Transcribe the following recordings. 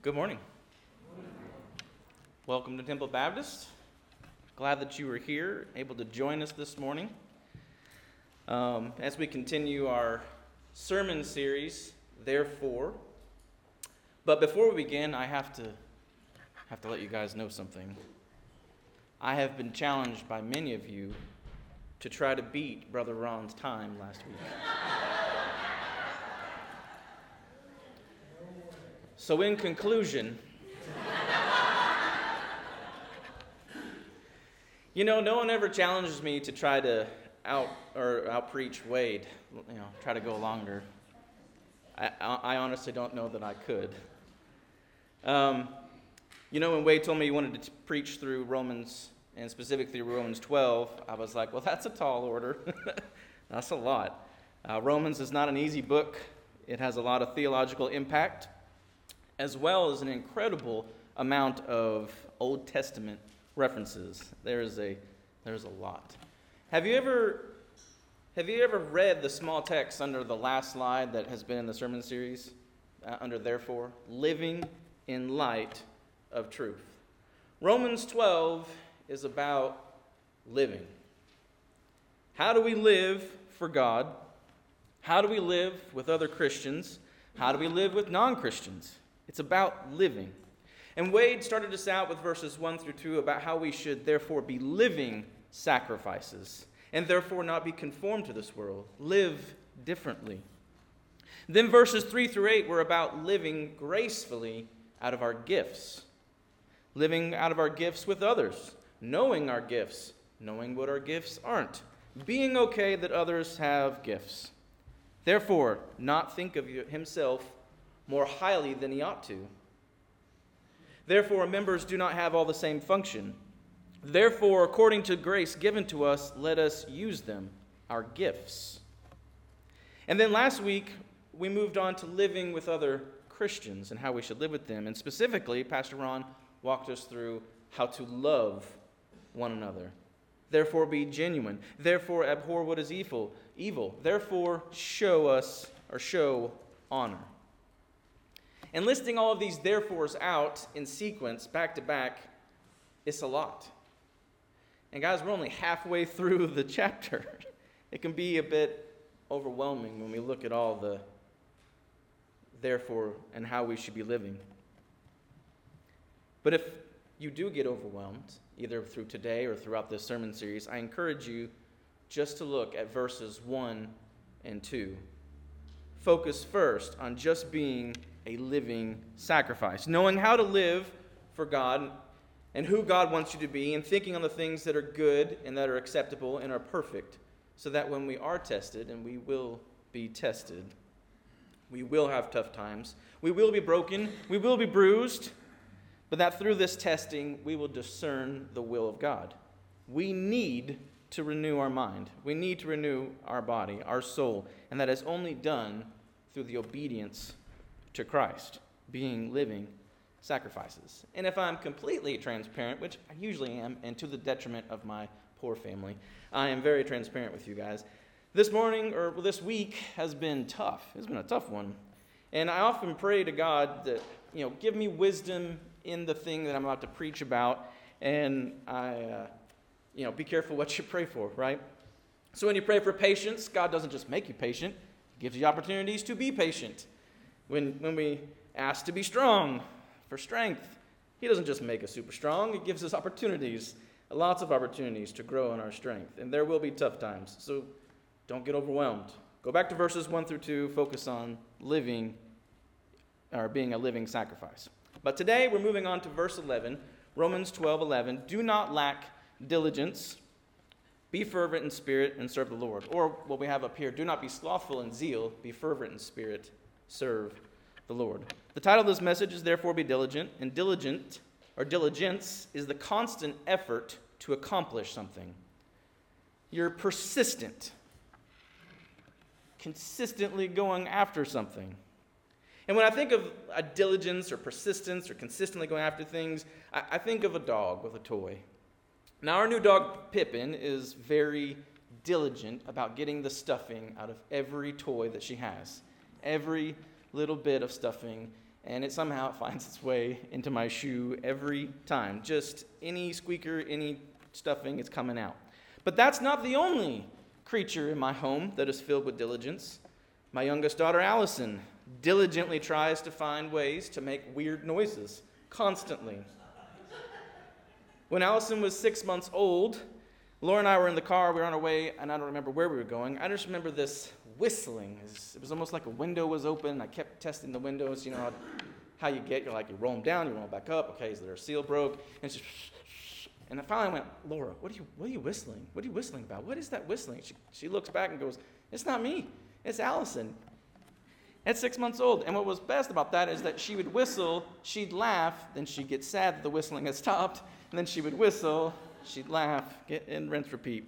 Good morning. Welcome to Temple Baptist. Glad that you were here, able to join us this morning. Um, as we continue our sermon series, therefore. But before we begin, I have to have to let you guys know something. I have been challenged by many of you to try to beat Brother Ron's time last week. So, in conclusion, you know, no one ever challenges me to try to out or outpreach Wade. You know, try to go longer. I, I honestly don't know that I could. Um, you know, when Wade told me he wanted to preach through Romans and specifically Romans 12, I was like, well, that's a tall order. that's a lot. Uh, Romans is not an easy book. It has a lot of theological impact as well as an incredible amount of Old Testament references. There's a, there's a lot. Have you ever have you ever read the small text under the last slide that has been in the sermon series? Uh, under therefore, living in light of truth. Romans 12 is about living. How do we live for God? How do we live with other Christians? How do we live with non Christians? It's about living. And Wade started us out with verses 1 through 2 about how we should therefore be living sacrifices and therefore not be conformed to this world, live differently. Then verses 3 through 8 were about living gracefully out of our gifts, living out of our gifts with others, knowing our gifts, knowing what our gifts aren't, being okay that others have gifts. Therefore, not think of himself more highly than he ought to. Therefore, members do not have all the same function. Therefore, according to grace given to us, let us use them, our gifts. And then last week, we moved on to living with other Christians and how we should live with them. And specifically, Pastor Ron walked us through how to love one another. Therefore, be genuine. Therefore, abhor what is evil. Evil. Therefore, show us or show honor. And listing all of these therefores out in sequence, back to back, it's a lot. And guys, we're only halfway through the chapter. It can be a bit overwhelming when we look at all the therefore and how we should be living. But if you do get overwhelmed, either through today or throughout this sermon series, I encourage you just to look at verses 1 and 2. Focus first on just being a living sacrifice. Knowing how to live for God and who God wants you to be, and thinking on the things that are good and that are acceptable and are perfect, so that when we are tested, and we will be tested, we will have tough times, we will be broken, we will be bruised, but that through this testing, we will discern the will of God. We need to renew our mind. We need to renew our body, our soul, and that is only done through the obedience to Christ, being living sacrifices. And if I'm completely transparent, which I usually am, and to the detriment of my poor family, I am very transparent with you guys. This morning or this week has been tough. It's been a tough one. And I often pray to God that, you know, give me wisdom in the thing that I'm about to preach about. And I, uh, you know, be careful what you pray for, right? So when you pray for patience, God doesn't just make you patient, He gives you opportunities to be patient. When, when we ask to be strong for strength, He doesn't just make us super strong, He gives us opportunities, lots of opportunities to grow in our strength. And there will be tough times. So don't get overwhelmed. Go back to verses 1 through 2, focus on living or being a living sacrifice. But today we're moving on to verse 11, Romans 12 11. Do not lack diligence. Be fervent in spirit and serve the Lord. Or what we have up here, do not be slothful in zeal, be fervent in spirit serve the Lord. The title of this message is Therefore Be Diligent, and diligent or diligence is the constant effort to accomplish something. You're persistent, consistently going after something. And when I think of a diligence or persistence or consistently going after things, I, I think of a dog with a toy. Now, our new dog, Pippin, is very diligent about getting the stuffing out of every toy that she has every little bit of stuffing and it somehow finds its way into my shoe every time. Just any squeaker, any stuffing, it's coming out. But that's not the only creature in my home that is filled with diligence. My youngest daughter, Allison, diligently tries to find ways to make weird noises constantly. When Allison was six months old, Laura and I were in the car. We were on our way, and I don't remember where we were going. I just remember this whistling. It was almost like a window was open. I kept testing the windows. You know how, you get. You're like you roll them down, you roll them back up. Okay, is there a seal broke? And just, and I finally went, Laura, what are you what are you whistling? What are you whistling about? What is that whistling? She, she looks back and goes, It's not me. It's Allison. At six months old. And what was best about that is that she would whistle, she'd laugh, then she'd get sad that the whistling had stopped, and then she would whistle, she'd laugh, get and rinse, repeat.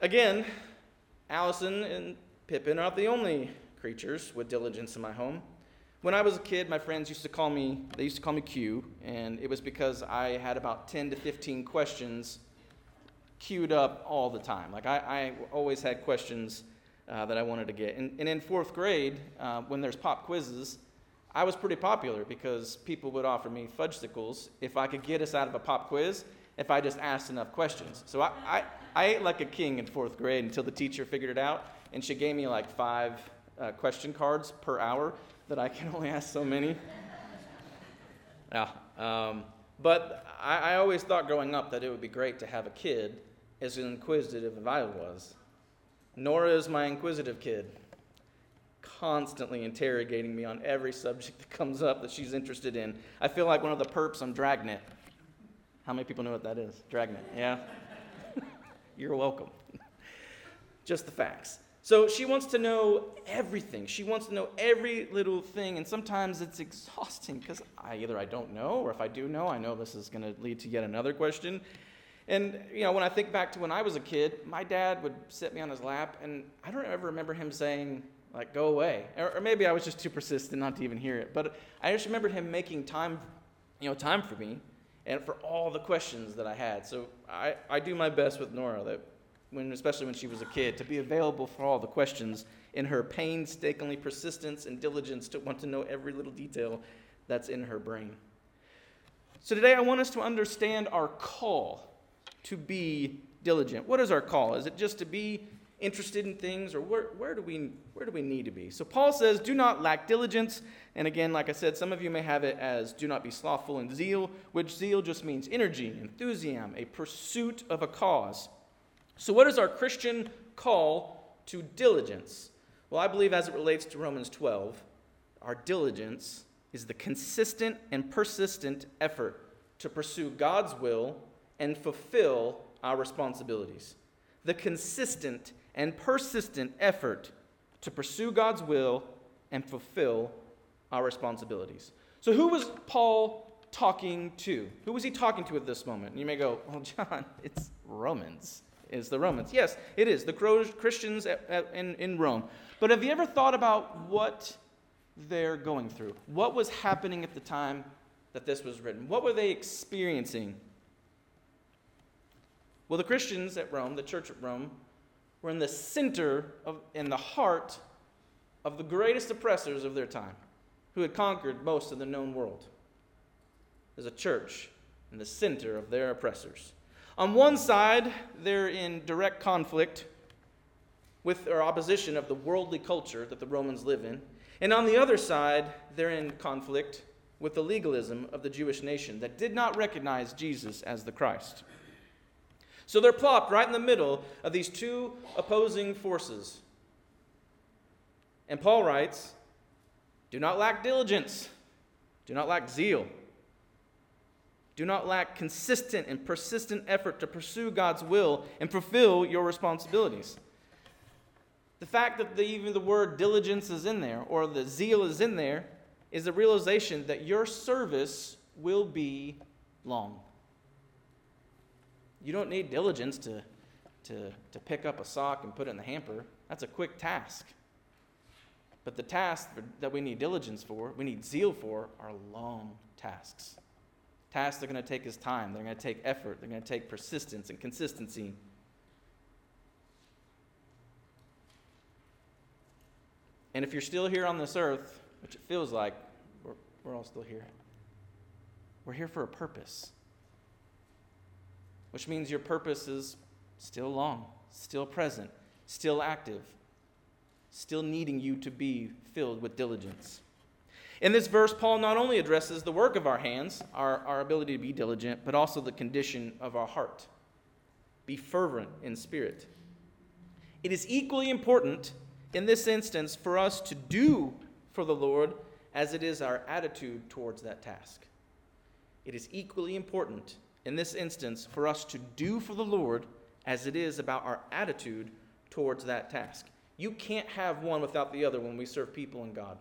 Again, Allison and Pippin are not the only creatures with diligence in my home. When I was a kid, my friends used to call me, they used to call me Q, and it was because I had about 10 to 15 questions queued up all the time. Like I, I always had questions uh, that I wanted to get. And, and in fourth grade, uh, when there's pop quizzes, I was pretty popular because people would offer me fudgesicles if I could get us out of a pop quiz if I just asked enough questions. So I, I, I ate like a king in fourth grade until the teacher figured it out, and she gave me like five uh, question cards per hour that I can only ask so many. Yeah. Um, but I, I always thought growing up that it would be great to have a kid as inquisitive as I was. Nora is my inquisitive kid, constantly interrogating me on every subject that comes up that she's interested in. I feel like one of the perps on Dragnet. How many people know what that is? Dragnet, yeah? You're welcome. Just the facts. So she wants to know everything. She wants to know every little thing, and sometimes it's exhausting because I either I don't know, or if I do know, I know this is going to lead to yet another question. And you know, when I think back to when I was a kid, my dad would sit me on his lap, and I don't ever remember him saying like "Go away," or, or maybe I was just too persistent not to even hear it. But I just remembered him making time, you know, time for me, and for all the questions that I had. So I, I do my best with Nora, that when, especially when she was a kid, to be available for all the questions in her painstakingly persistence and diligence to want to know every little detail that's in her brain. So today I want us to understand our call to be diligent. What is our call? Is it just to be interested in things, or where, where, do we, where do we need to be? So Paul says, Do not lack diligence. And again, like I said, some of you may have it as do not be slothful in zeal, which zeal just means energy, enthusiasm, a pursuit of a cause. So, what is our Christian call to diligence? Well, I believe as it relates to Romans 12, our diligence is the consistent and persistent effort to pursue God's will and fulfill our responsibilities. The consistent and persistent effort to pursue God's will and fulfill our responsibilities. So, who was Paul talking to? Who was he talking to at this moment? And you may go, Well, John, it's Romans. Is the Romans. Yes, it is. The Christians at, at, in, in Rome. But have you ever thought about what they're going through? What was happening at the time that this was written? What were they experiencing? Well, the Christians at Rome, the church at Rome, were in the center of, in the heart of the greatest oppressors of their time, who had conquered most of the known world. There's a church in the center of their oppressors. On one side, they're in direct conflict with or opposition of the worldly culture that the Romans live in. And on the other side, they're in conflict with the legalism of the Jewish nation that did not recognize Jesus as the Christ. So they're plopped right in the middle of these two opposing forces. And Paul writes Do not lack diligence, do not lack zeal. Do not lack consistent and persistent effort to pursue God's will and fulfill your responsibilities. The fact that the, even the word diligence is in there or the zeal is in there is a realization that your service will be long. You don't need diligence to, to, to pick up a sock and put it in the hamper. That's a quick task. But the tasks that we need diligence for, we need zeal for, are long tasks. Tasks that are going to take us time, they're going to take effort, they're going to take persistence and consistency. And if you're still here on this earth, which it feels like we're, we're all still here. We're here for a purpose, which means your purpose is still long, still present, still active, still needing you to be filled with diligence. In this verse, Paul not only addresses the work of our hands, our, our ability to be diligent, but also the condition of our heart. Be fervent in spirit. It is equally important in this instance for us to do for the Lord as it is our attitude towards that task. It is equally important in this instance for us to do for the Lord as it is about our attitude towards that task. You can't have one without the other when we serve people and God.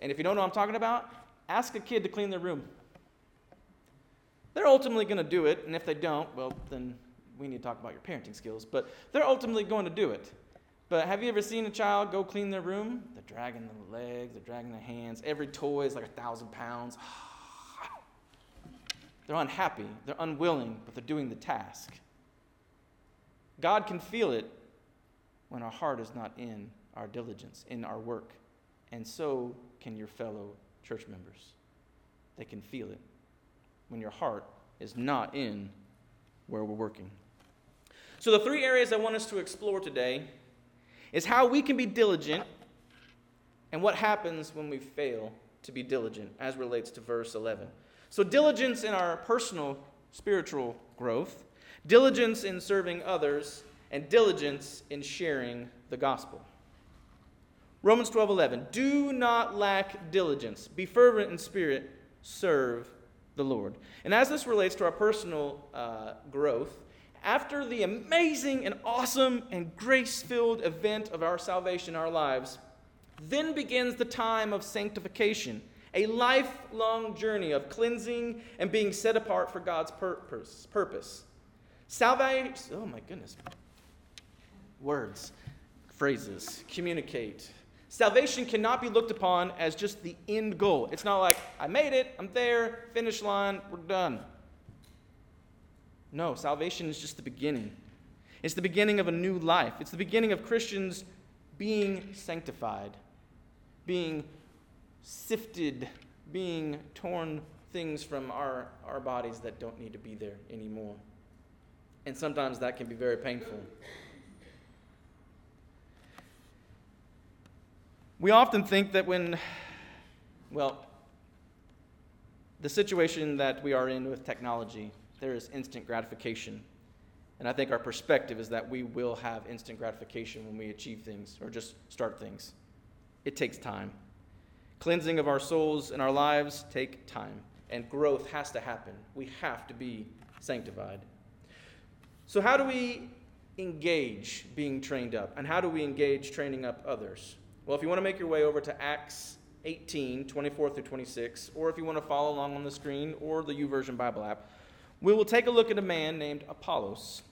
And if you don't know what I'm talking about, ask a kid to clean their room. They're ultimately going to do it, and if they don't, well, then we need to talk about your parenting skills. But they're ultimately going to do it. But have you ever seen a child go clean their room? They're dragging their legs, they're dragging their hands. Every toy is like a thousand pounds. They're unhappy, they're unwilling, but they're doing the task. God can feel it when our heart is not in our diligence, in our work. And so can your fellow church members. They can feel it when your heart is not in where we're working. So, the three areas I want us to explore today is how we can be diligent and what happens when we fail to be diligent, as relates to verse 11. So, diligence in our personal spiritual growth, diligence in serving others, and diligence in sharing the gospel. Romans 12 11. Do not lack diligence. Be fervent in spirit. Serve the Lord. And as this relates to our personal uh, growth, after the amazing and awesome and grace filled event of our salvation our lives, then begins the time of sanctification, a lifelong journey of cleansing and being set apart for God's purpose. purpose. Salvation, oh my goodness. Words, phrases, communicate, Salvation cannot be looked upon as just the end goal. It's not like, I made it, I'm there, finish line, we're done. No, salvation is just the beginning. It's the beginning of a new life. It's the beginning of Christians being sanctified, being sifted, being torn things from our, our bodies that don't need to be there anymore. And sometimes that can be very painful. We often think that when, well, the situation that we are in with technology, there is instant gratification. And I think our perspective is that we will have instant gratification when we achieve things or just start things. It takes time. Cleansing of our souls and our lives take time, and growth has to happen. We have to be sanctified. So, how do we engage being trained up? And how do we engage training up others? Well, if you want to make your way over to Acts 18, 24 through 26, or if you want to follow along on the screen or the YouVersion Bible app, we will take a look at a man named Apollos.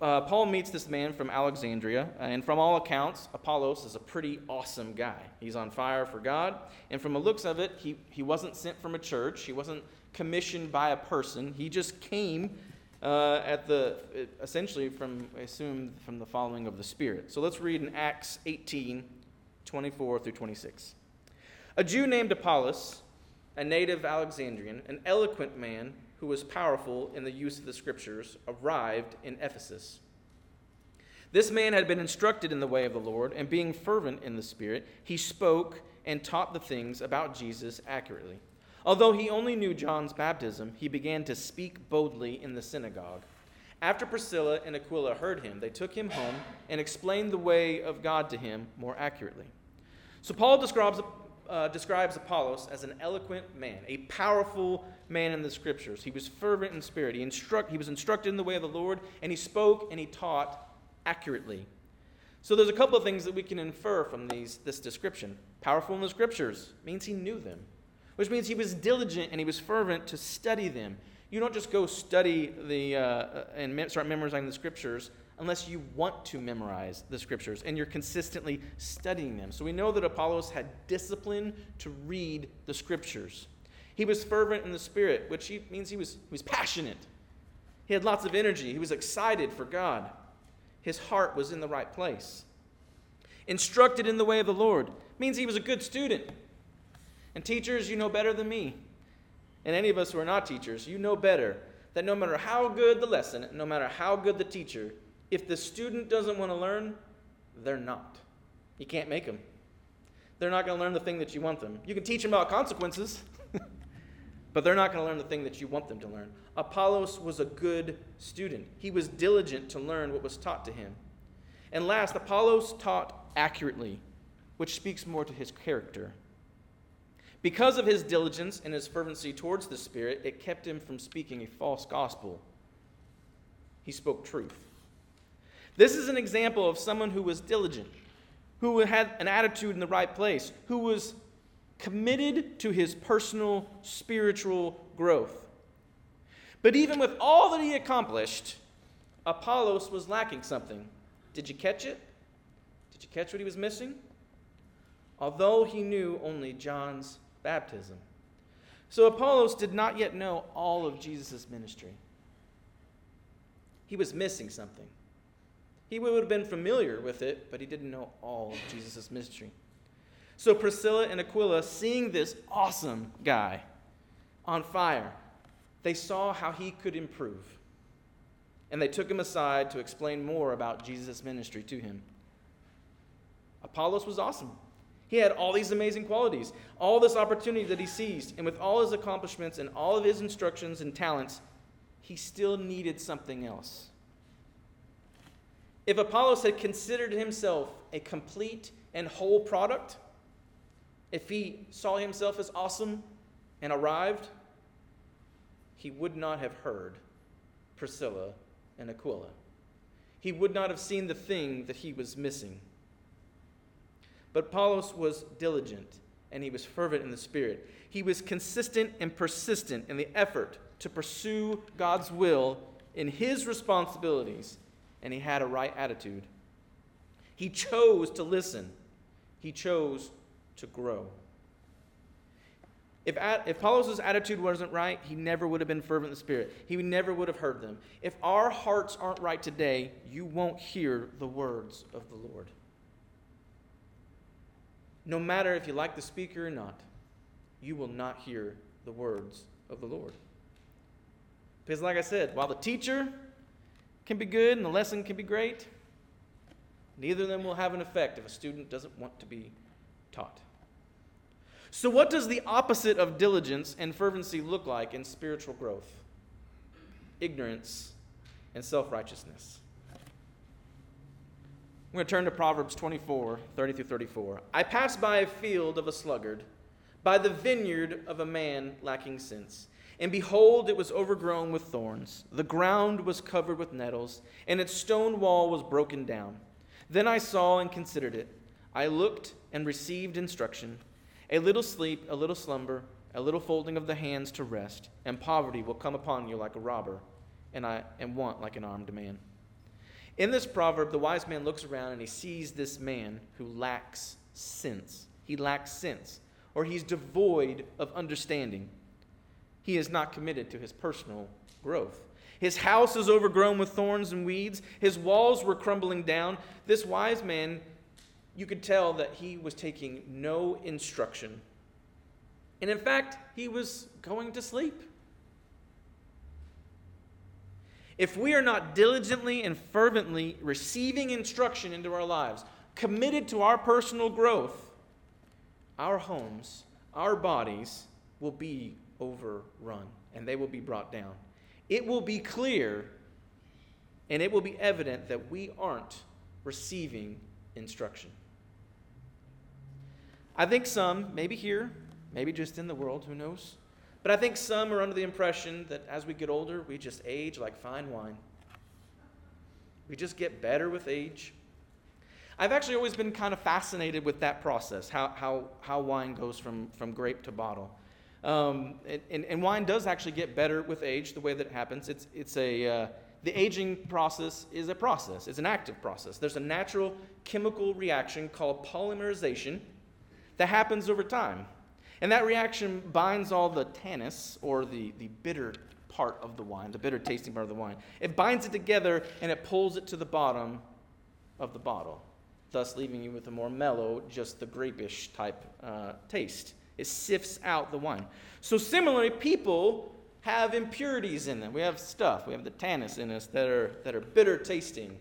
Uh, Paul meets this man from Alexandria, and from all accounts, Apollos is a pretty awesome guy. He's on fire for God, and from the looks of it, he, he wasn't sent from a church, he wasn't commissioned by a person, he just came uh, at the essentially from I assume from the following of the Spirit. So let's read in Acts 18, 24 through 26. A Jew named Apollos, a native Alexandrian, an eloquent man who was powerful in the use of the scriptures, arrived in Ephesus. This man had been instructed in the way of the Lord, and being fervent in the Spirit, he spoke and taught the things about Jesus accurately. Although he only knew John's baptism, he began to speak boldly in the synagogue. After Priscilla and Aquila heard him, they took him home and explained the way of God to him more accurately. So Paul describes, uh, describes Apollos as an eloquent man, a powerful man in the scriptures. He was fervent in spirit. He, instruct, he was instructed in the way of the Lord, and he spoke and he taught accurately. So there's a couple of things that we can infer from these, this description. Powerful in the scriptures means he knew them which means he was diligent and he was fervent to study them. You don't just go study the, uh, and start memorizing the scriptures unless you want to memorize the scriptures and you're consistently studying them. So we know that Apollos had discipline to read the scriptures. He was fervent in the spirit, which means he was, he was passionate. He had lots of energy. He was excited for God. His heart was in the right place. Instructed in the way of the Lord means he was a good student. And teachers, you know better than me. And any of us who are not teachers, you know better that no matter how good the lesson, no matter how good the teacher, if the student doesn't want to learn, they're not. You can't make them. They're not going to learn the thing that you want them. You can teach them about consequences, but they're not going to learn the thing that you want them to learn. Apollos was a good student, he was diligent to learn what was taught to him. And last, Apollos taught accurately, which speaks more to his character. Because of his diligence and his fervency towards the Spirit, it kept him from speaking a false gospel. He spoke truth. This is an example of someone who was diligent, who had an attitude in the right place, who was committed to his personal spiritual growth. But even with all that he accomplished, Apollos was lacking something. Did you catch it? Did you catch what he was missing? Although he knew only John's baptism. So Apollos did not yet know all of Jesus' ministry. He was missing something. He would have been familiar with it, but he didn't know all of Jesus' ministry. So Priscilla and Aquila, seeing this awesome guy on fire, they saw how he could improve. And they took him aside to explain more about Jesus' ministry to him. Apollos was awesome. He had all these amazing qualities, all this opportunity that he seized, and with all his accomplishments and all of his instructions and talents, he still needed something else. If Apollos had considered himself a complete and whole product, if he saw himself as awesome and arrived, he would not have heard Priscilla and Aquila. He would not have seen the thing that he was missing. But Apollos was diligent and he was fervent in the Spirit. He was consistent and persistent in the effort to pursue God's will in his responsibilities, and he had a right attitude. He chose to listen, he chose to grow. If, if Apollos' attitude wasn't right, he never would have been fervent in the Spirit. He never would have heard them. If our hearts aren't right today, you won't hear the words of the Lord no matter if you like the speaker or not, you will not hear the words of the Lord. Because, like I said, while the teacher can be good and the lesson can be great, neither of them will have an effect if a student doesn't want to be taught. So, what does the opposite of diligence and fervency look like in spiritual growth? Ignorance and self righteousness. I'm going to turn to Proverbs 24, 30 through 34. I passed by a field of a sluggard, by the vineyard of a man lacking sense. And behold, it was overgrown with thorns. The ground was covered with nettles, and its stone wall was broken down. Then I saw and considered it. I looked and received instruction. A little sleep, a little slumber, a little folding of the hands to rest, and poverty will come upon you like a robber, and I and want like an armed man. In this proverb, the wise man looks around and he sees this man who lacks sense. He lacks sense, or he's devoid of understanding. He is not committed to his personal growth. His house is overgrown with thorns and weeds. His walls were crumbling down. This wise man, you could tell that he was taking no instruction. And in fact, he was going to sleep. if we are not diligently and fervently receiving instruction into our lives, committed to our personal growth, our homes, our bodies will be overrun and they will be brought down. It will be clear and it will be evident that we aren't receiving instruction. I think some, maybe here, maybe just in the world, who knows, but I think some are under the impression that as we get older, we just age like fine wine. We just get better with age. I've actually always been kind of fascinated with that process, how, how, how wine goes from, from grape to bottle. Um, and, and, wine does actually get better with age, the way that it happens. It's, it's a, uh, the aging process is a process, it's an active process. There's a natural chemical reaction called polymerization that happens over time. And that reaction binds all the tannins, or the, the bitter part of the wine, the bitter tasting part of the wine. It binds it together and it pulls it to the bottom of the bottle. thus leaving you with a more mellow, just the grapish type uh, taste. It sifts out the wine. So, similarly, people have impurities in them. We have stuff, we have the tannins in us that are, that are bitter tasting.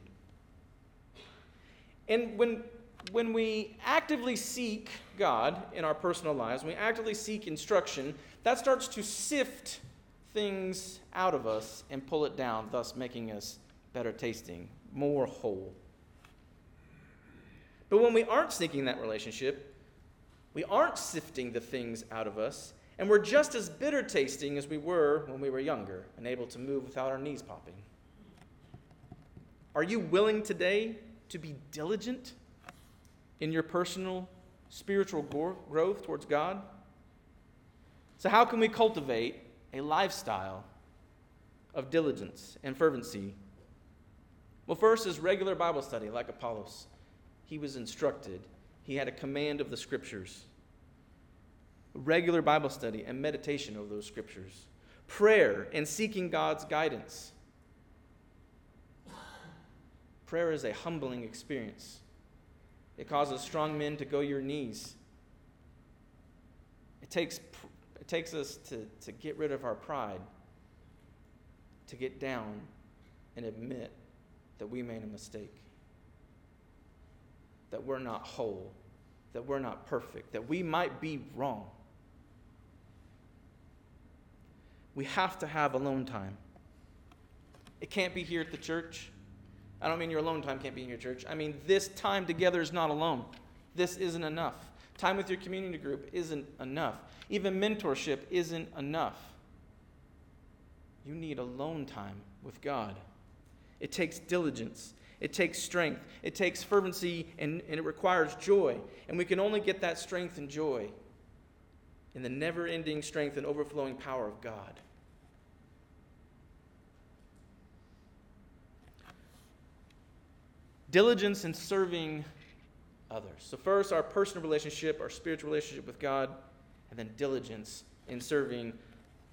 And when, when we actively seek God in our personal lives, when we actively seek instruction, that starts to sift things out of us and pull it down, thus making us better tasting, more whole. But when we aren't seeking that relationship, we aren't sifting the things out of us, and we're just as bitter tasting as we were when we were younger and able to move without our knees popping. Are you willing today to be diligent in your personal spiritual growth towards God? So, how can we cultivate a lifestyle of diligence and fervency? Well, first is regular Bible study, like Apollos. He was instructed, he had a command of the scriptures. Regular Bible study and meditation of those scriptures. Prayer and seeking God's guidance. Prayer is a humbling experience. It causes strong men to go your knees. It takes it takes us to, to get rid of our pride, to get down and admit that we made a mistake, that we're not whole, that we're not perfect, that we might be wrong. We have to have alone time. It can't be here at the church. I don't mean your alone time can't be in your church. I mean, this time together is not alone. This isn't enough. Time with your community group isn't enough. Even mentorship isn't enough. You need alone time with God. It takes diligence, it takes strength, it takes fervency, and, and it requires joy. And we can only get that strength and joy in the never ending strength and overflowing power of God. Diligence in serving others. So, first, our personal relationship, our spiritual relationship with God, and then diligence in serving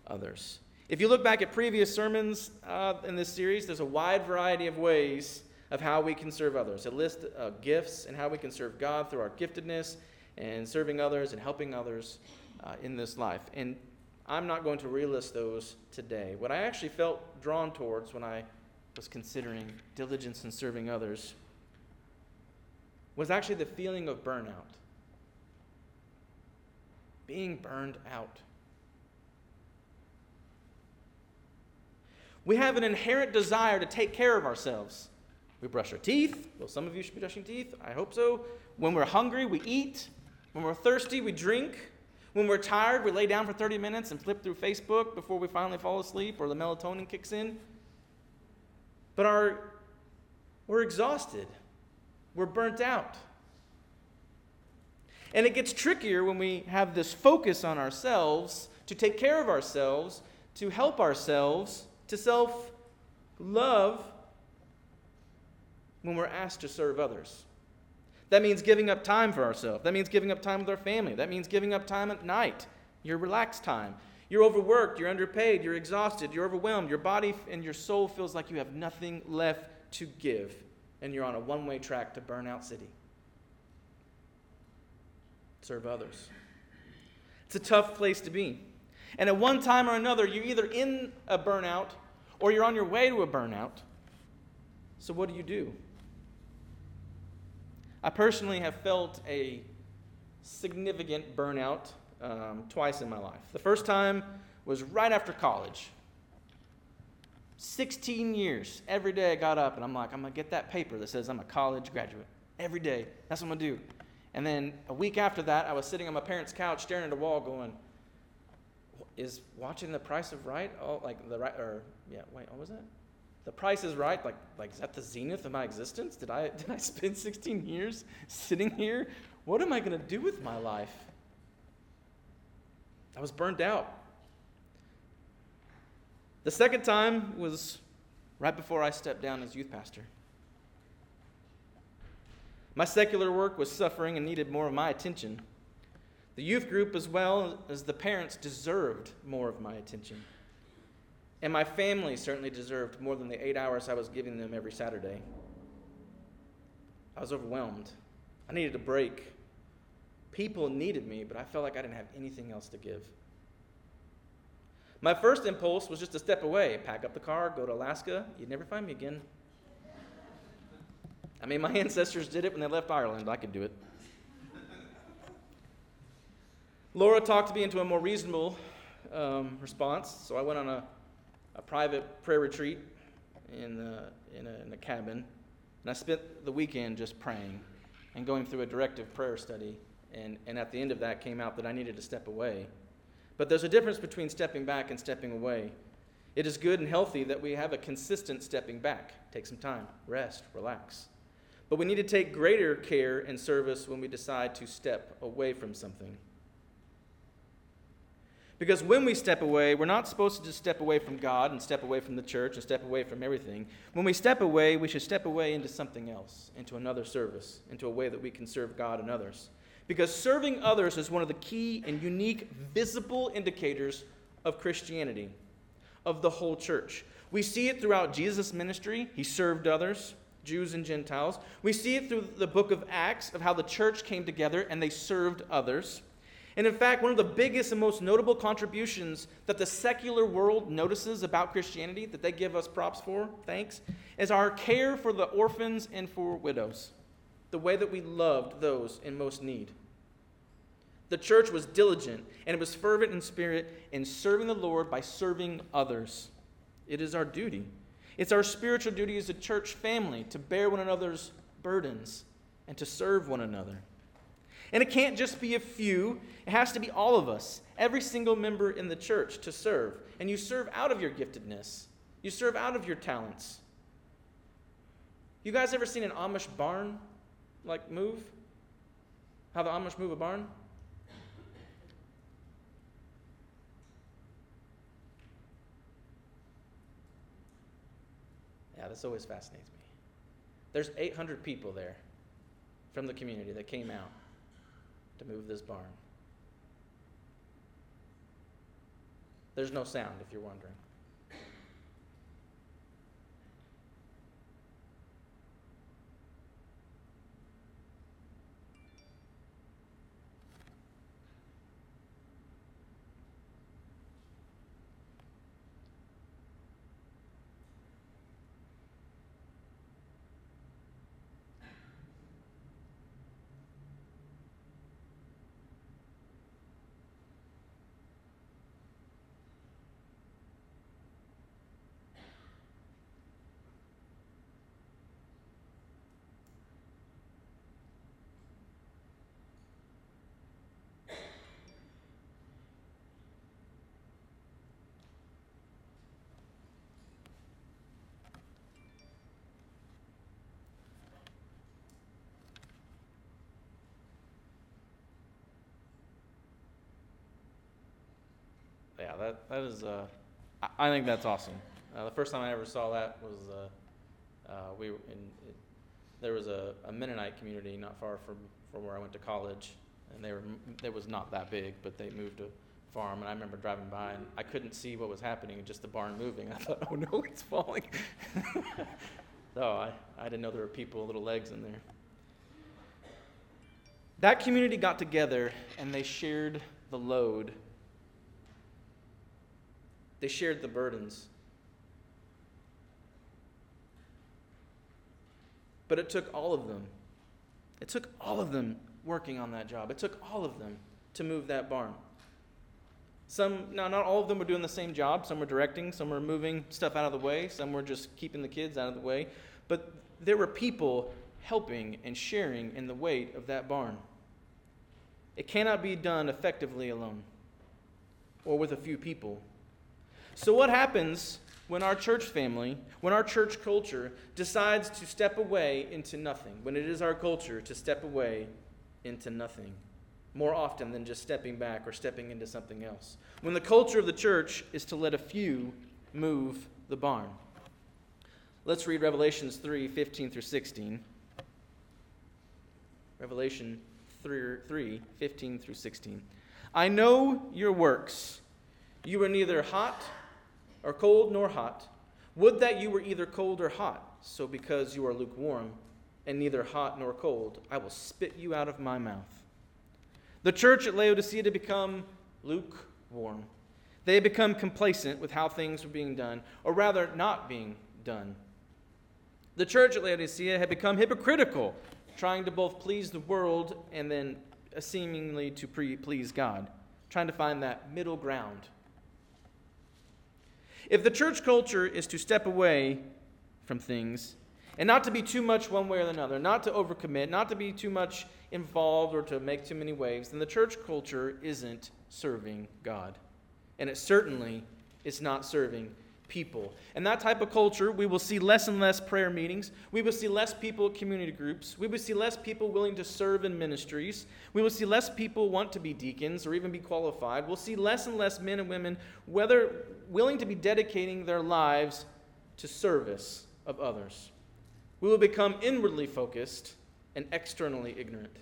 others. If you look back at previous sermons uh, in this series, there's a wide variety of ways of how we can serve others. A list of gifts and how we can serve God through our giftedness and serving others and helping others uh, in this life. And I'm not going to relist those today. What I actually felt drawn towards when I was considering diligence in serving others was actually the feeling of burnout. Being burned out. We have an inherent desire to take care of ourselves. We brush our teeth. Well, some of you should be brushing teeth. I hope so. When we're hungry, we eat. When we're thirsty, we drink. When we're tired, we lay down for 30 minutes and flip through Facebook before we finally fall asleep or the melatonin kicks in. But our, we're exhausted. We're burnt out. And it gets trickier when we have this focus on ourselves to take care of ourselves, to help ourselves, to self love when we're asked to serve others. That means giving up time for ourselves. That means giving up time with our family. That means giving up time at night, your relaxed time. You're overworked, you're underpaid, you're exhausted, you're overwhelmed. Your body and your soul feels like you have nothing left to give and you're on a one way track to burnout city. Serve others. It's a tough place to be. And at one time or another, you're either in a burnout or you're on your way to a burnout. So, what do you do? I personally have felt a significant burnout um, twice in my life. The first time was right after college. 16 years. Every day I got up and I'm like, I'm going to get that paper that says I'm a college graduate. Every day. That's what I'm going to do. And then a week after that, I was sitting on my parents' couch staring at a wall going, is watching The Price of Right, oh, like the right, or, yeah, wait, what was that? The Price is Right, like, like is that the zenith of my existence? Did I, did I spend 16 years sitting here? What am I going to do with my life? I was burned out. The second time was right before I stepped down as youth pastor. My secular work was suffering and needed more of my attention. The youth group, as well as the parents, deserved more of my attention. And my family certainly deserved more than the eight hours I was giving them every Saturday. I was overwhelmed. I needed a break. People needed me, but I felt like I didn't have anything else to give. My first impulse was just to step away, pack up the car, go to Alaska. You'd never find me again. I mean, my ancestors did it when they left Ireland. I could do it. Laura talked me into a more reasonable um, response, so I went on a, a private prayer retreat in, the, in, a, in a cabin, and I spent the weekend just praying and going through a directive prayer study. And, and at the end of that came out that I needed to step away. But there's a difference between stepping back and stepping away. It is good and healthy that we have a consistent stepping back. Take some time, rest, relax. But we need to take greater care and service when we decide to step away from something. Because when we step away, we're not supposed to just step away from God and step away from the church and step away from everything. When we step away, we should step away into something else, into another service, into a way that we can serve God and others. Because serving others is one of the key and unique visible indicators of Christianity, of the whole church. We see it throughout Jesus' ministry, he served others. Jews and Gentiles. We see it through the book of Acts of how the church came together and they served others. And in fact, one of the biggest and most notable contributions that the secular world notices about Christianity, that they give us props for, thanks, is our care for the orphans and for widows, the way that we loved those in most need. The church was diligent and it was fervent in spirit in serving the Lord by serving others. It is our duty. It's our spiritual duty as a church family to bear one another's burdens and to serve one another. And it can't just be a few, it has to be all of us, every single member in the church to serve. And you serve out of your giftedness, you serve out of your talents. You guys ever seen an Amish barn like move? How the Amish move a barn? Yeah, this always fascinates me. There's 800 people there from the community that came out to move this barn. There's no sound, if you're wondering. Yeah, that, that is, uh, I, think that's awesome. Uh, the first time I ever saw that was, uh, uh, we in, it, there was a, a Mennonite community not far from, from where I went to college, and they were, it was not that big, but they moved a farm, and I remember driving by, and I couldn't see what was happening, just the barn moving. I thought, oh no, it's falling. so I, I didn't know there were people, little legs in there. That community got together, and they shared the load they shared the burdens. But it took all of them. It took all of them working on that job. It took all of them to move that barn. Some, now, not all of them were doing the same job. Some were directing, some were moving stuff out of the way, some were just keeping the kids out of the way. But there were people helping and sharing in the weight of that barn. It cannot be done effectively alone or with a few people. So, what happens when our church family, when our church culture decides to step away into nothing? When it is our culture to step away into nothing more often than just stepping back or stepping into something else? When the culture of the church is to let a few move the barn. Let's read Revelations 3 15 through 16. Revelation 3, 3 15 through 16. I know your works. You are neither hot or cold nor hot. Would that you were either cold or hot. So because you are lukewarm, and neither hot nor cold. I will spit you out of my mouth. The church at Laodicea had become lukewarm. They had become complacent with how things were being done, or rather, not being done. The church at Laodicea had become hypocritical, trying to both please the world and then seemingly to pre- please God, trying to find that middle ground. If the church culture is to step away from things and not to be too much one way or another, not to overcommit, not to be too much involved or to make too many waves, then the church culture isn't serving God. And it certainly is not serving people. And that type of culture, we will see less and less prayer meetings. We will see less people at community groups. We will see less people willing to serve in ministries. We will see less people want to be deacons or even be qualified. We'll see less and less men and women whether willing to be dedicating their lives to service of others. We will become inwardly focused and externally ignorant.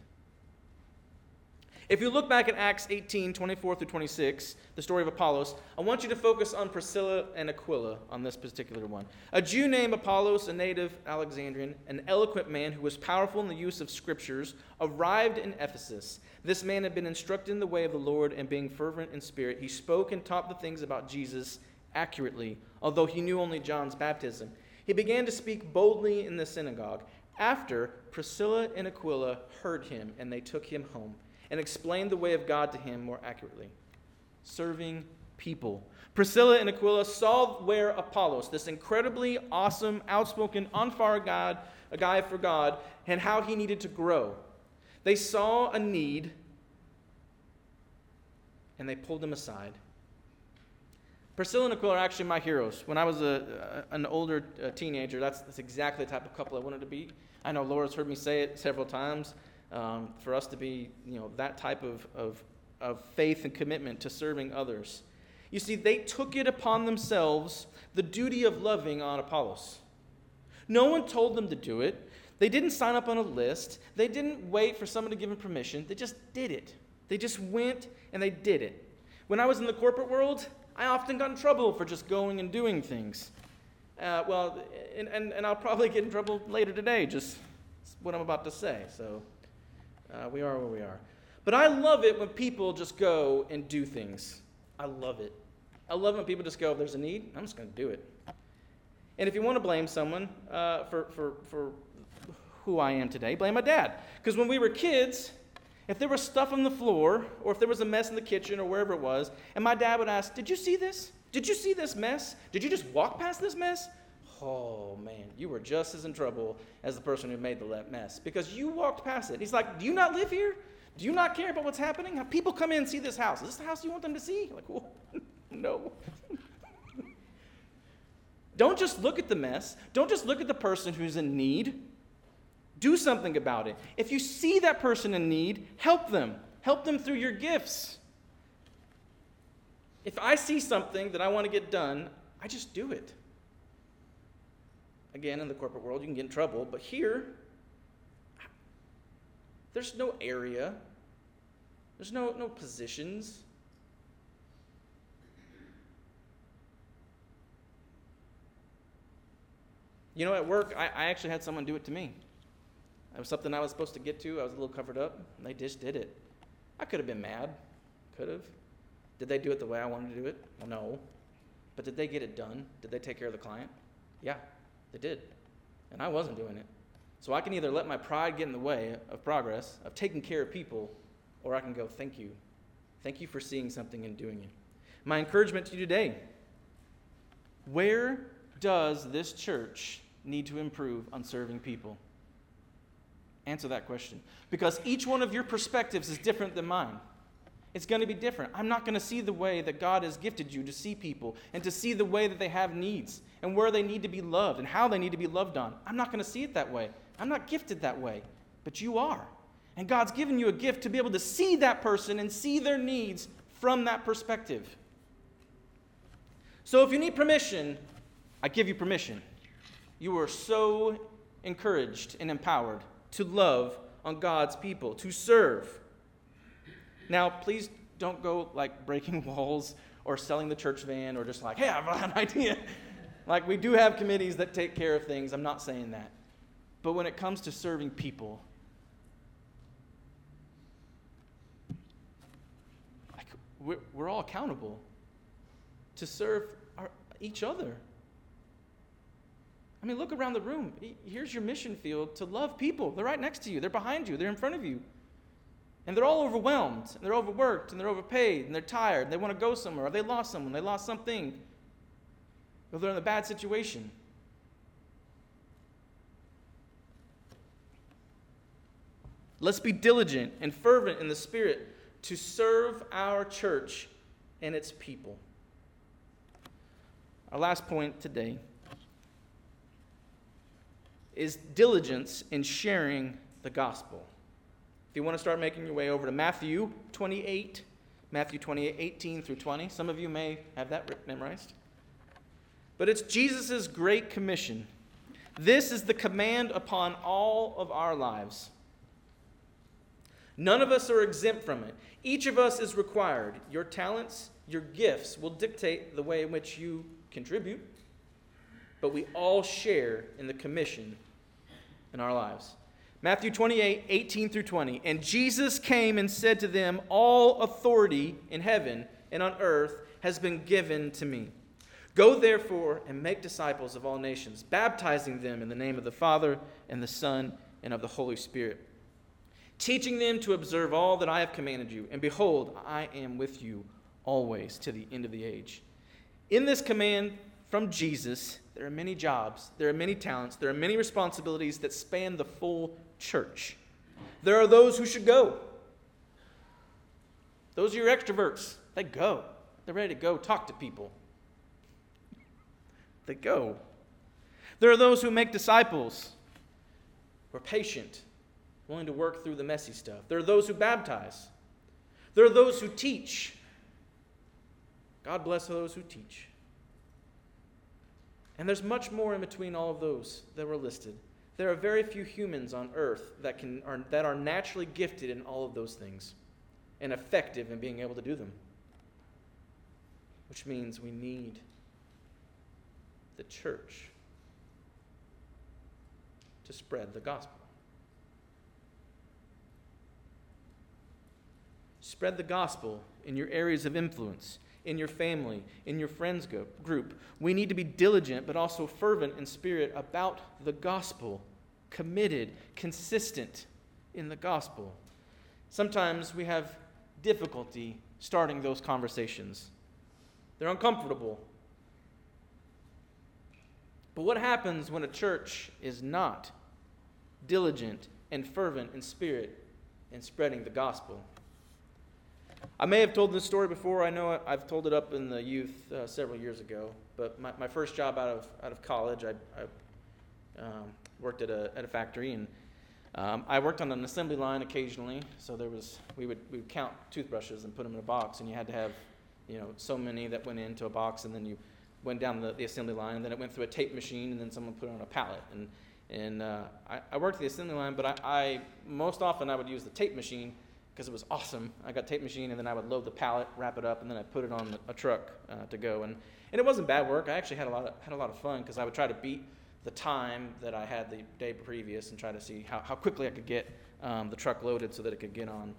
If you look back at Acts 18 24 through 26, the story of Apollos, I want you to focus on Priscilla and Aquila on this particular one. A Jew named Apollos, a native Alexandrian, an eloquent man who was powerful in the use of scriptures, arrived in Ephesus. This man had been instructed in the way of the Lord, and being fervent in spirit, he spoke and taught the things about Jesus accurately, although he knew only John's baptism. He began to speak boldly in the synagogue. After, Priscilla and Aquila heard him, and they took him home and explained the way of God to him more accurately. Serving people. Priscilla and Aquila saw where Apollos, this incredibly awesome, outspoken, on fire God, a guy for God, and how he needed to grow. They saw a need and they pulled him aside. Priscilla and Aquila are actually my heroes. When I was a, a an older uh, teenager, that's, that's exactly the type of couple I wanted to be. I know Laura's heard me say it several times um, for us to be, you know, that type of, of, of faith and commitment to serving others. You see, they took it upon themselves the duty of loving on Apollos. No one told them to do it. They didn't sign up on a list. They didn't wait for someone to give them permission. They just did it. They just went and they did it. When I was in the corporate world, I often got in trouble for just going and doing things. Uh, well, and, and, and I'll probably get in trouble later today, just what I'm about to say. So uh, we are where we are. But I love it when people just go and do things. I love it. I love when people just go, if there's a need, I'm just going to do it. And if you want to blame someone uh, for, for, for who I am today, blame my dad. Because when we were kids, if there was stuff on the floor, or if there was a mess in the kitchen, or wherever it was, and my dad would ask, Did you see this? Did you see this mess? Did you just walk past this mess? Oh man, you were just as in trouble as the person who made the mess because you walked past it. He's like, do you not live here? Do you not care about what's happening? People come in and see this house. Is this the house you want them to see? Like, well, no. Don't just look at the mess. Don't just look at the person who's in need. Do something about it. If you see that person in need, help them. Help them through your gifts. If I see something that I want to get done, I just do it. Again, in the corporate world, you can get in trouble, but here, there's no area, there's no, no positions. You know, at work, I, I actually had someone do it to me. It was something I was supposed to get to. I was a little covered up, and they just did it. I could have been mad. Could have. Did they do it the way I wanted to do it? No. But did they get it done? Did they take care of the client? Yeah. They did. And I wasn't doing it. So I can either let my pride get in the way of progress, of taking care of people, or I can go, thank you. Thank you for seeing something and doing it. My encouragement to you today where does this church need to improve on serving people? Answer that question. Because each one of your perspectives is different than mine. It's going to be different. I'm not going to see the way that God has gifted you to see people and to see the way that they have needs and where they need to be loved and how they need to be loved on. I'm not going to see it that way. I'm not gifted that way, but you are. And God's given you a gift to be able to see that person and see their needs from that perspective. So if you need permission, I give you permission. You are so encouraged and empowered to love on God's people, to serve now, please don't go like breaking walls or selling the church van or just like, hey, I've got an idea. like, we do have committees that take care of things. I'm not saying that. But when it comes to serving people, like we're, we're all accountable to serve our, each other. I mean, look around the room. Here's your mission field to love people. They're right next to you, they're behind you, they're in front of you. And they're all overwhelmed, and they're overworked, and they're overpaid, and they're tired, and they want to go somewhere, or they lost someone, they lost something, or they're in a bad situation. Let's be diligent and fervent in the Spirit to serve our church and its people. Our last point today is diligence in sharing the gospel. If you want to start making your way over to Matthew 28, Matthew 28, 18 through 20, some of you may have that memorized. But it's Jesus' great commission. This is the command upon all of our lives. None of us are exempt from it. Each of us is required. Your talents, your gifts will dictate the way in which you contribute, but we all share in the commission in our lives. Matthew 28, 18 through 20. And Jesus came and said to them, All authority in heaven and on earth has been given to me. Go therefore and make disciples of all nations, baptizing them in the name of the Father and the Son and of the Holy Spirit, teaching them to observe all that I have commanded you. And behold, I am with you always to the end of the age. In this command from Jesus, there are many jobs, there are many talents, there are many responsibilities that span the full church. There are those who should go. Those are your extroverts. They go. They're ready to go talk to people They go. There are those who make disciples, who are patient, willing to work through the messy stuff. There are those who baptize. There are those who teach. God bless those who teach. And there's much more in between all of those that were listed. There are very few humans on earth that, can, are, that are naturally gifted in all of those things and effective in being able to do them. Which means we need the church to spread the gospel. Spread the gospel in your areas of influence, in your family, in your friends group. We need to be diligent but also fervent in spirit about the gospel, committed, consistent in the gospel. Sometimes we have difficulty starting those conversations. They're uncomfortable. But what happens when a church is not diligent and fervent in spirit in spreading the gospel? I may have told this story before. I know I've told it up in the youth uh, several years ago. But my, my first job out of, out of college, I, I um, worked at a, at a factory and um, I worked on an assembly line occasionally. So there was, we would, we would count toothbrushes and put them in a box, and you had to have, you know, so many that went into a box, and then you went down the, the assembly line, and then it went through a tape machine, and then someone put it on a pallet. And, and uh, I, I, worked the assembly line, but I, I, most often I would use the tape machine because it was awesome. I got tape machine, and then I would load the pallet, wrap it up, and then I put it on a truck uh, to go. And, and it wasn't bad work. I actually had a lot of, had a lot of fun because I would try to beat the time that I had the day previous and try to see how, how quickly I could get um, the truck loaded so that it could get on.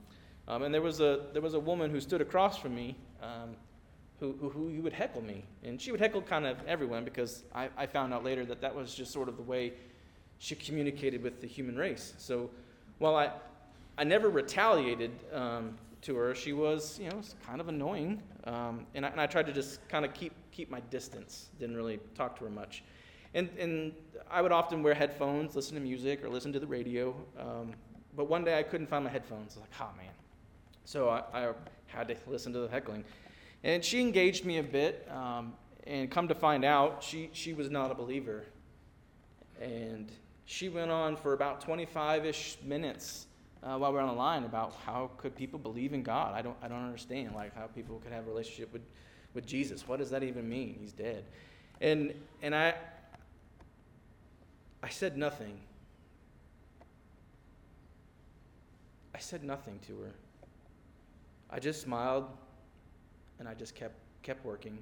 Um, and there was a there was a woman who stood across from me um, who, who, who would heckle me. And she would heckle kind of everyone because I, I found out later that that was just sort of the way she communicated with the human race. So while I, I never retaliated um, to her, she was, you know, kind of annoying. Um, and, I, and I tried to just kind of keep, keep my distance, didn't really talk to her much. And, and I would often wear headphones, listen to music, or listen to the radio. Um, but one day I couldn't find my headphones. I was like, oh man. So I, I had to listen to the heckling. And she engaged me a bit, um, and come to find out, she, she was not a believer. And she went on for about 25 ish minutes uh, while we are on the line about how could people believe in God. I don't, I don't understand, like, how people could have a relationship with, with Jesus. What does that even mean? He's dead. And, and I, I said nothing. I said nothing to her. I just smiled and I just kept, kept working.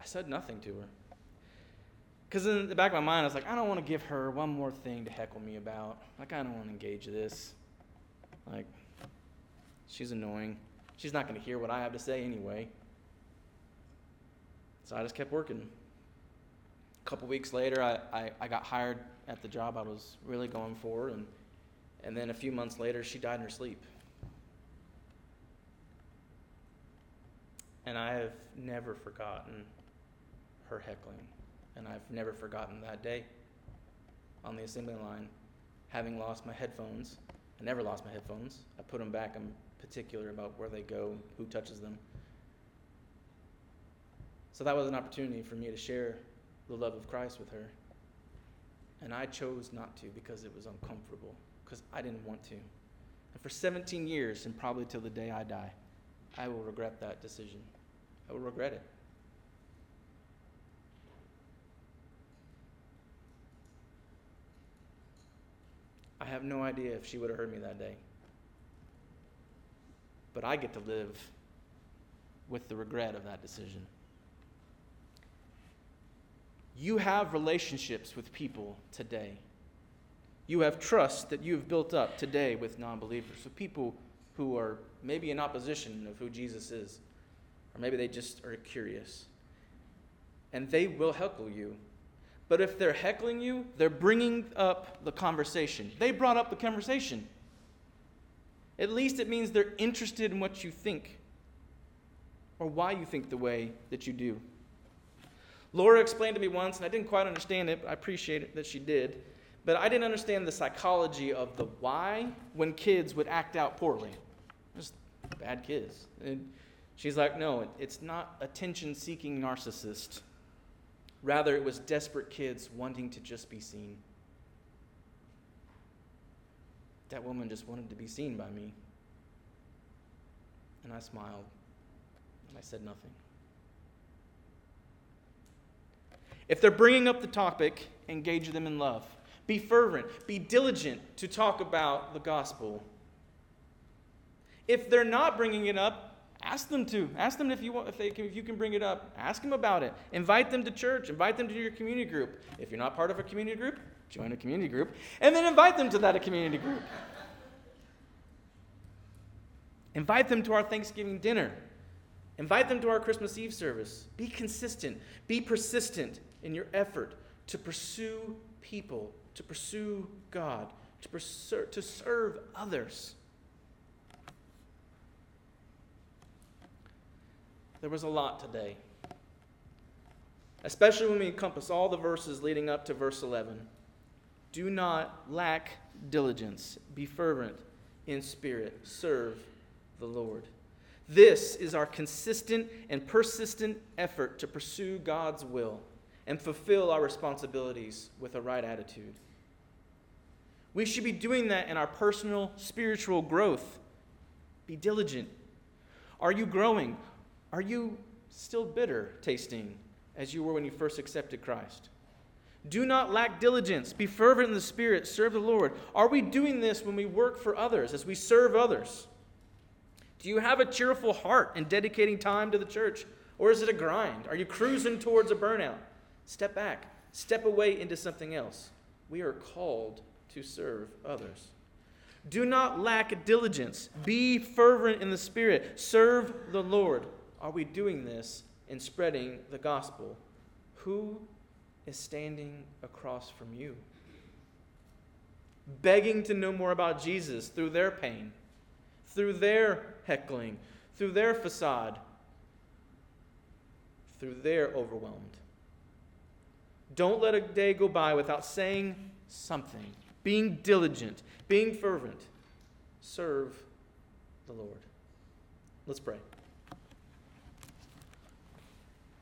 I said nothing to her. Because in the back of my mind, I was like, I don't want to give her one more thing to heckle me about. Like, I don't want to engage this. Like, she's annoying. She's not going to hear what I have to say anyway. So I just kept working. A couple weeks later, I, I, I got hired at the job I was really going for, and, and then a few months later, she died in her sleep. And I have never forgotten her heckling. And I've never forgotten that day on the assembly line, having lost my headphones. I never lost my headphones. I put them back. I'm particular about where they go, who touches them. So that was an opportunity for me to share the love of Christ with her. And I chose not to because it was uncomfortable, because I didn't want to. And for 17 years, and probably till the day I die, I will regret that decision. I will regret it. I have no idea if she would have heard me that day. But I get to live with the regret of that decision. You have relationships with people today. You have trust that you have built up today with non believers, with people who are maybe in opposition of who Jesus is, or maybe they just are curious. And they will heckle you but if they're heckling you, they're bringing up the conversation. They brought up the conversation. At least it means they're interested in what you think or why you think the way that you do. Laura explained to me once, and I didn't quite understand it, but I appreciate it that she did. But I didn't understand the psychology of the why when kids would act out poorly. Just bad kids. And she's like, no, it's not attention seeking narcissist. Rather, it was desperate kids wanting to just be seen. That woman just wanted to be seen by me. And I smiled, and I said nothing. If they're bringing up the topic, engage them in love. Be fervent. Be diligent to talk about the gospel. If they're not bringing it up, Ask them to. Ask them if you want, if they can, if you can bring it up. Ask them about it. Invite them to church. Invite them to your community group. If you're not part of a community group, join a community group, and then invite them to that community group. invite them to our Thanksgiving dinner. Invite them to our Christmas Eve service. Be consistent. Be persistent in your effort to pursue people, to pursue God, to, pursue, to serve others. There was a lot today, especially when we encompass all the verses leading up to verse 11. Do not lack diligence, be fervent in spirit, serve the Lord. This is our consistent and persistent effort to pursue God's will and fulfill our responsibilities with a right attitude. We should be doing that in our personal spiritual growth. Be diligent. Are you growing? Are you still bitter tasting as you were when you first accepted Christ? Do not lack diligence. Be fervent in the Spirit. Serve the Lord. Are we doing this when we work for others, as we serve others? Do you have a cheerful heart in dedicating time to the church? Or is it a grind? Are you cruising towards a burnout? Step back, step away into something else. We are called to serve others. Do not lack diligence. Be fervent in the Spirit. Serve the Lord are we doing this in spreading the gospel? Who is standing across from you? Begging to know more about Jesus through their pain, through their heckling, through their facade, through their overwhelmed. Don't let a day go by without saying something, being diligent, being fervent. Serve the Lord. Let's pray.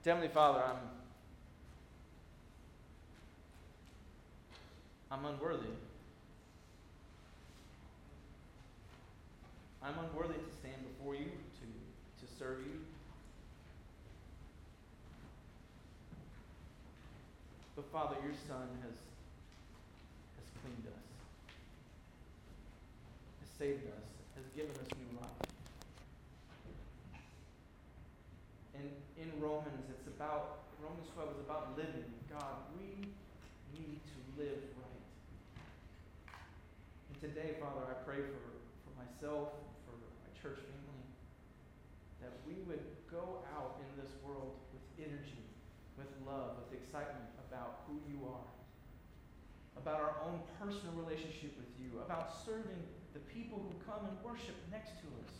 Heavenly Father, I'm I'm unworthy. I'm unworthy to stand before you, to, to serve you. But Father, your Son has, has cleaned us, has saved us, has given us new life. And in Romans, about Romans 12 is about living. God, we need to live right. And today, Father, I pray for, for myself, for my church family, that we would go out in this world with energy, with love, with excitement about who you are, about our own personal relationship with you, about serving the people who come and worship next to us.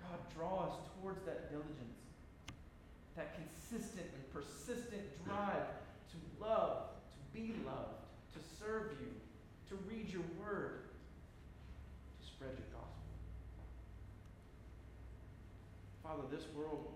God, draw us towards that diligence, that consistent and persistent drive to love, to be loved, to serve you, to read your word, to spread your gospel. Father, this world